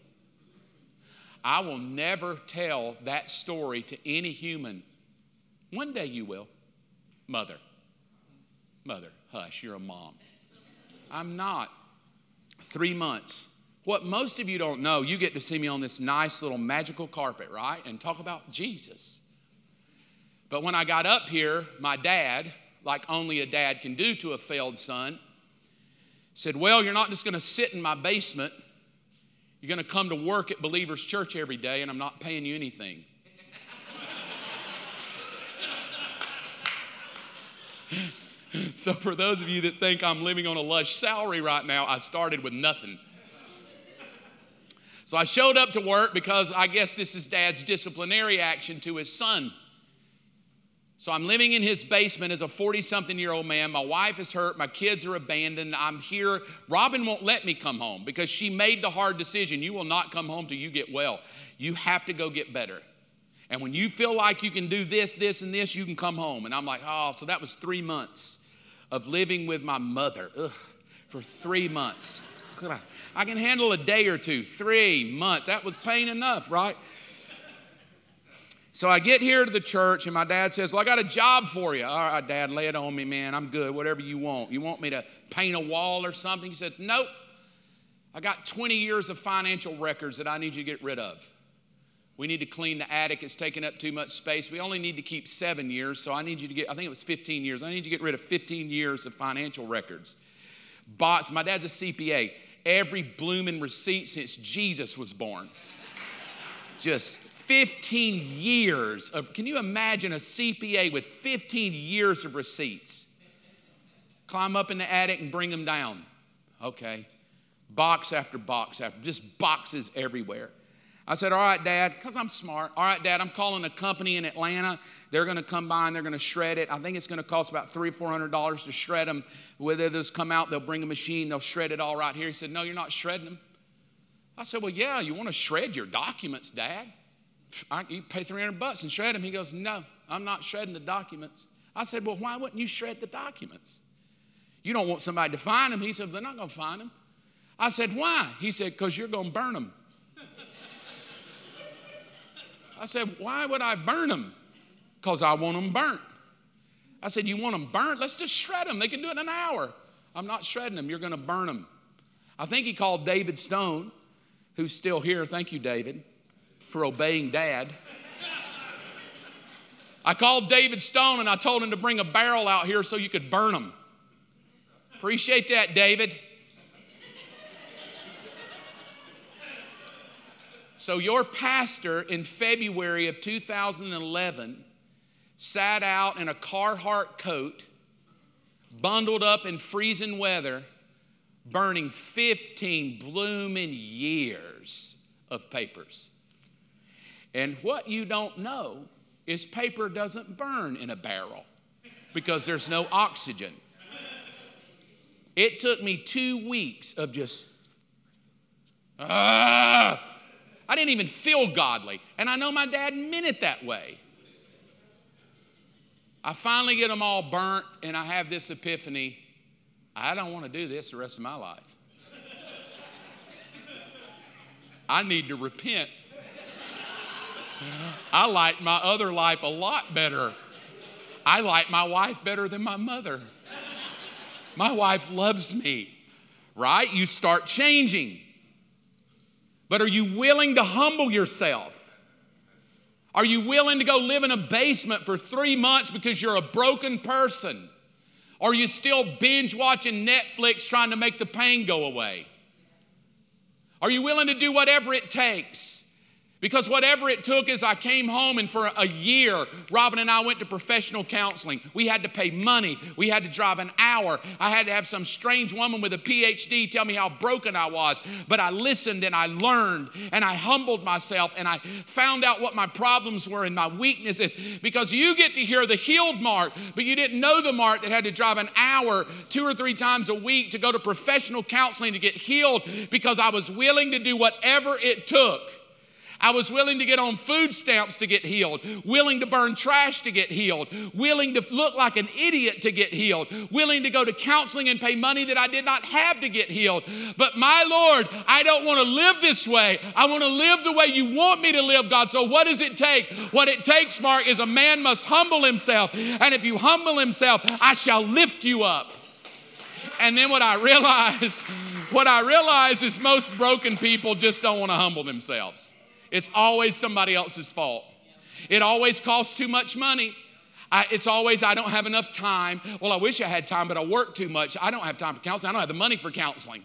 I will never tell that story to any human. One day you will. Mother, mother, hush, you're a mom. I'm not. Three months. What most of you don't know, you get to see me on this nice little magical carpet, right? And talk about Jesus. But when I got up here, my dad, like only a dad can do to a failed son, said, Well, you're not just going to sit in my basement. You're going to come to work at Believers Church every day, and I'm not paying you anything. <laughs> so, for those of you that think I'm living on a lush salary right now, I started with nothing. So, I showed up to work because I guess this is dad's disciplinary action to his son. So I'm living in his basement as a 40 something year old man. My wife is hurt. My kids are abandoned. I'm here. Robin won't let me come home because she made the hard decision. You will not come home till you get well. You have to go get better. And when you feel like you can do this, this, and this, you can come home. And I'm like, oh, so that was three months of living with my mother Ugh, for three months. I can handle a day or two. Three months. That was pain enough, right? So I get here to the church, and my dad says, Well, I got a job for you. All right, dad, lay it on me, man. I'm good. Whatever you want. You want me to paint a wall or something? He says, Nope. I got 20 years of financial records that I need you to get rid of. We need to clean the attic. It's taking up too much space. We only need to keep seven years, so I need you to get, I think it was 15 years. I need you to get rid of 15 years of financial records. Bots, my dad's a CPA. Every blooming receipt since Jesus was born. Just 15 years of, can you imagine a CPA with 15 years of receipts? Climb up in the attic and bring them down. Okay. Box after box after, just boxes everywhere. I said, All right, Dad, because I'm smart. All right, Dad, I'm calling a company in Atlanta. They're going to come by and they're going to shred it. I think it's going to cost about three or four hundred dollars to shred them. Whether just come out, they'll bring a machine, they'll shred it all right here. He said, No, you're not shredding them. I said, Well, yeah, you want to shred your documents, Dad? I, you pay 300 bucks and shred them. He goes, No, I'm not shredding the documents. I said, Well, why wouldn't you shred the documents? You don't want somebody to find them. He said, They're not going to find them. I said, Why? He said, Because you're going to burn them. I said, Why would I burn them? Because I want them burnt. I said, You want them burnt? Let's just shred them. They can do it in an hour. I'm not shredding them. You're going to burn them. I think he called David Stone, who's still here. Thank you, David for obeying dad. I called David Stone and I told him to bring a barrel out here so you could burn them. Appreciate that, David. So, your pastor in February of 2011 sat out in a Carhartt coat, bundled up in freezing weather, burning 15 blooming years of papers. And what you don't know is paper doesn't burn in a barrel because there's no oxygen. It took me two weeks of just, ah. I didn't even feel godly. And I know my dad meant it that way. I finally get them all burnt, and I have this epiphany I don't want to do this the rest of my life. I need to repent I like my other life a lot better. I like my wife better than my mother. My wife loves me, right? You start changing. But are you willing to humble yourself? Are you willing to go live in a basement for three months because you're a broken person? Are you still binge watching Netflix trying to make the pain go away? Are you willing to do whatever it takes? Because whatever it took as I came home, and for a year, Robin and I went to professional counseling. We had to pay money. We had to drive an hour. I had to have some strange woman with a PhD tell me how broken I was. But I listened and I learned and I humbled myself and I found out what my problems were and my weaknesses. Because you get to hear the healed Mark, but you didn't know the Mark that had to drive an hour two or three times a week to go to professional counseling to get healed because I was willing to do whatever it took. I was willing to get on food stamps to get healed, willing to burn trash to get healed, willing to look like an idiot to get healed, willing to go to counseling and pay money that I did not have to get healed. But my Lord, I don't want to live this way. I want to live the way you want me to live, God. So what does it take? What it takes, Mark, is a man must humble himself. And if you humble himself, I shall lift you up. And then what I realize, <laughs> what I realize is most broken people just don't want to humble themselves. It's always somebody else's fault. It always costs too much money. I, it's always, I don't have enough time. Well, I wish I had time, but I work too much. I don't have time for counseling. I don't have the money for counseling.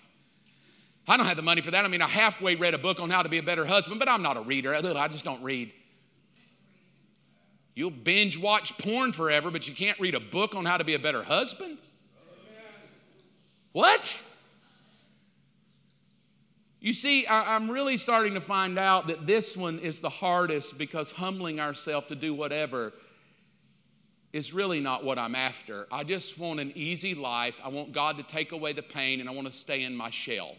I don't have the money for that. I mean, I halfway read a book on how to be a better husband, but I'm not a reader. I just don't read. You'll binge watch porn forever, but you can't read a book on how to be a better husband? What? You see, I, am really starting to find out that this one is the hardest because humbling ourselves to do whatever is really not what I'm after. I just want an easy life. I want God to take away the pain and I want to stay in my shell.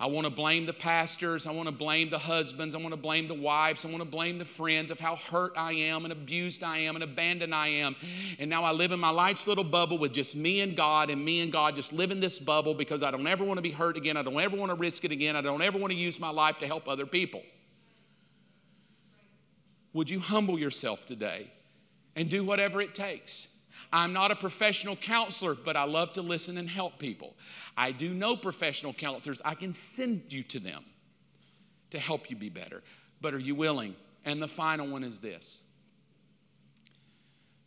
I want to blame the pastors. I want to blame the husbands. I want to blame the wives. I want to blame the friends of how hurt I am and abused I am and abandoned I am. And now I live in my life's little bubble with just me and God and me and God just live in this bubble because I don't ever want to be hurt again. I don't ever want to risk it again. I don't ever want to use my life to help other people. Would you humble yourself today and do whatever it takes? I'm not a professional counselor, but I love to listen and help people. I do know professional counselors. I can send you to them to help you be better. But are you willing? And the final one is this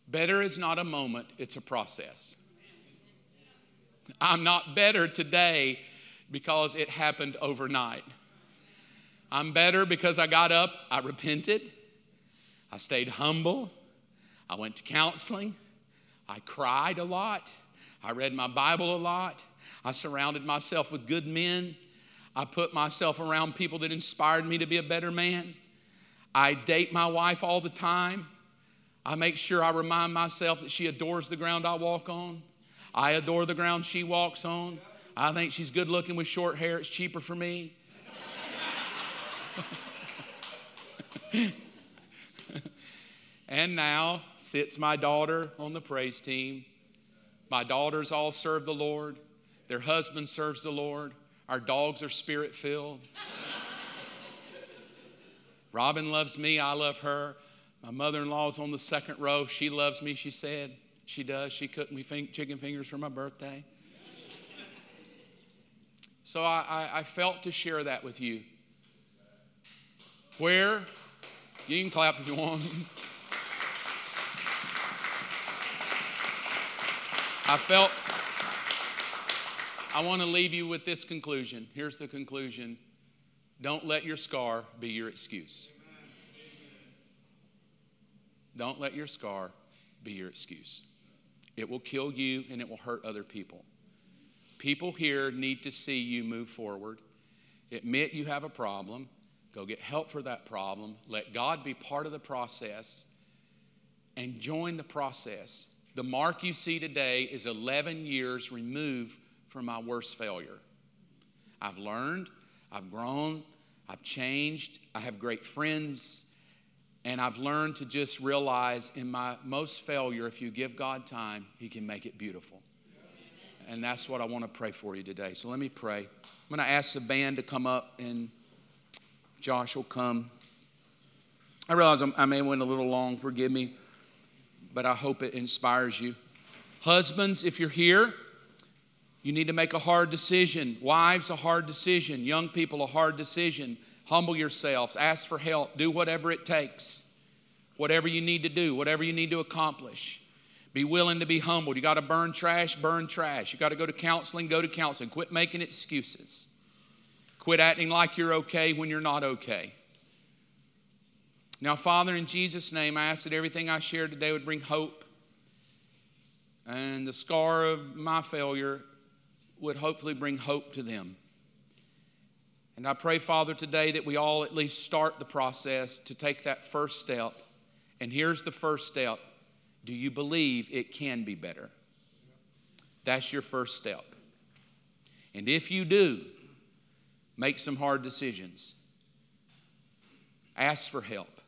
better is not a moment, it's a process. I'm not better today because it happened overnight. I'm better because I got up, I repented, I stayed humble, I went to counseling, I cried a lot. I read my Bible a lot. I surrounded myself with good men. I put myself around people that inspired me to be a better man. I date my wife all the time. I make sure I remind myself that she adores the ground I walk on. I adore the ground she walks on. I think she's good looking with short hair. It's cheaper for me. <laughs> and now sits my daughter on the praise team. My daughters all serve the Lord. Their husband serves the Lord. Our dogs are spirit filled. <laughs> Robin loves me. I love her. My mother in law's on the second row. She loves me, she said. She does. She cooked me chicken fingers for my birthday. So I, I, I felt to share that with you. Where? You can clap if you want. <laughs> I felt I want to leave you with this conclusion. Here's the conclusion don't let your scar be your excuse. Don't let your scar be your excuse. It will kill you and it will hurt other people. People here need to see you move forward. Admit you have a problem. Go get help for that problem. Let God be part of the process and join the process. The mark you see today is 11 years removed from my worst failure. I've learned, I've grown, I've changed, I have great friends, and I've learned to just realize in my most failure, if you give God time, He can make it beautiful. And that's what I want to pray for you today. So let me pray. I'm going to ask the band to come up, and Josh will come. I realize I may went a little long, forgive me but I hope it inspires you. Husbands, if you're here, you need to make a hard decision. Wives, a hard decision. Young people, a hard decision. Humble yourselves, ask for help, do whatever it takes. Whatever you need to do, whatever you need to accomplish. Be willing to be humbled. You got to burn trash, burn trash. You got to go to counseling, go to counseling. Quit making excuses. Quit acting like you're okay when you're not okay. Now, Father, in Jesus' name, I ask that everything I shared today would bring hope. And the scar of my failure would hopefully bring hope to them. And I pray, Father, today that we all at least start the process to take that first step. And here's the first step Do you believe it can be better? That's your first step. And if you do, make some hard decisions. Ask for help.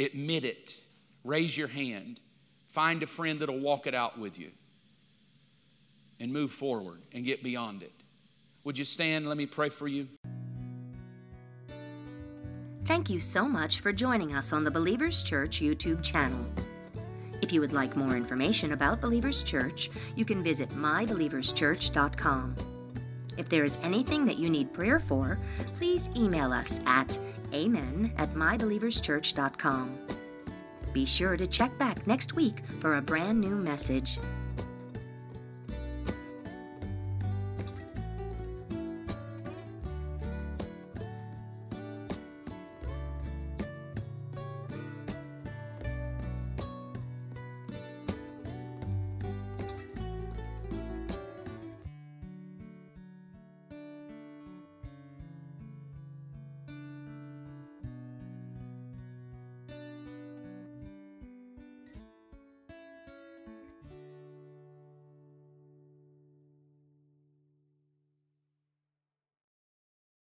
Admit it. Raise your hand. Find a friend that'll walk it out with you. And move forward and get beyond it. Would you stand? Let me pray for you. Thank you so much for joining us on the Believers Church YouTube channel. If you would like more information about Believers Church, you can visit mybelieverschurch.com. If there is anything that you need prayer for, please email us at amen at mybelieverschurch.com. Be sure to check back next week for a brand new message.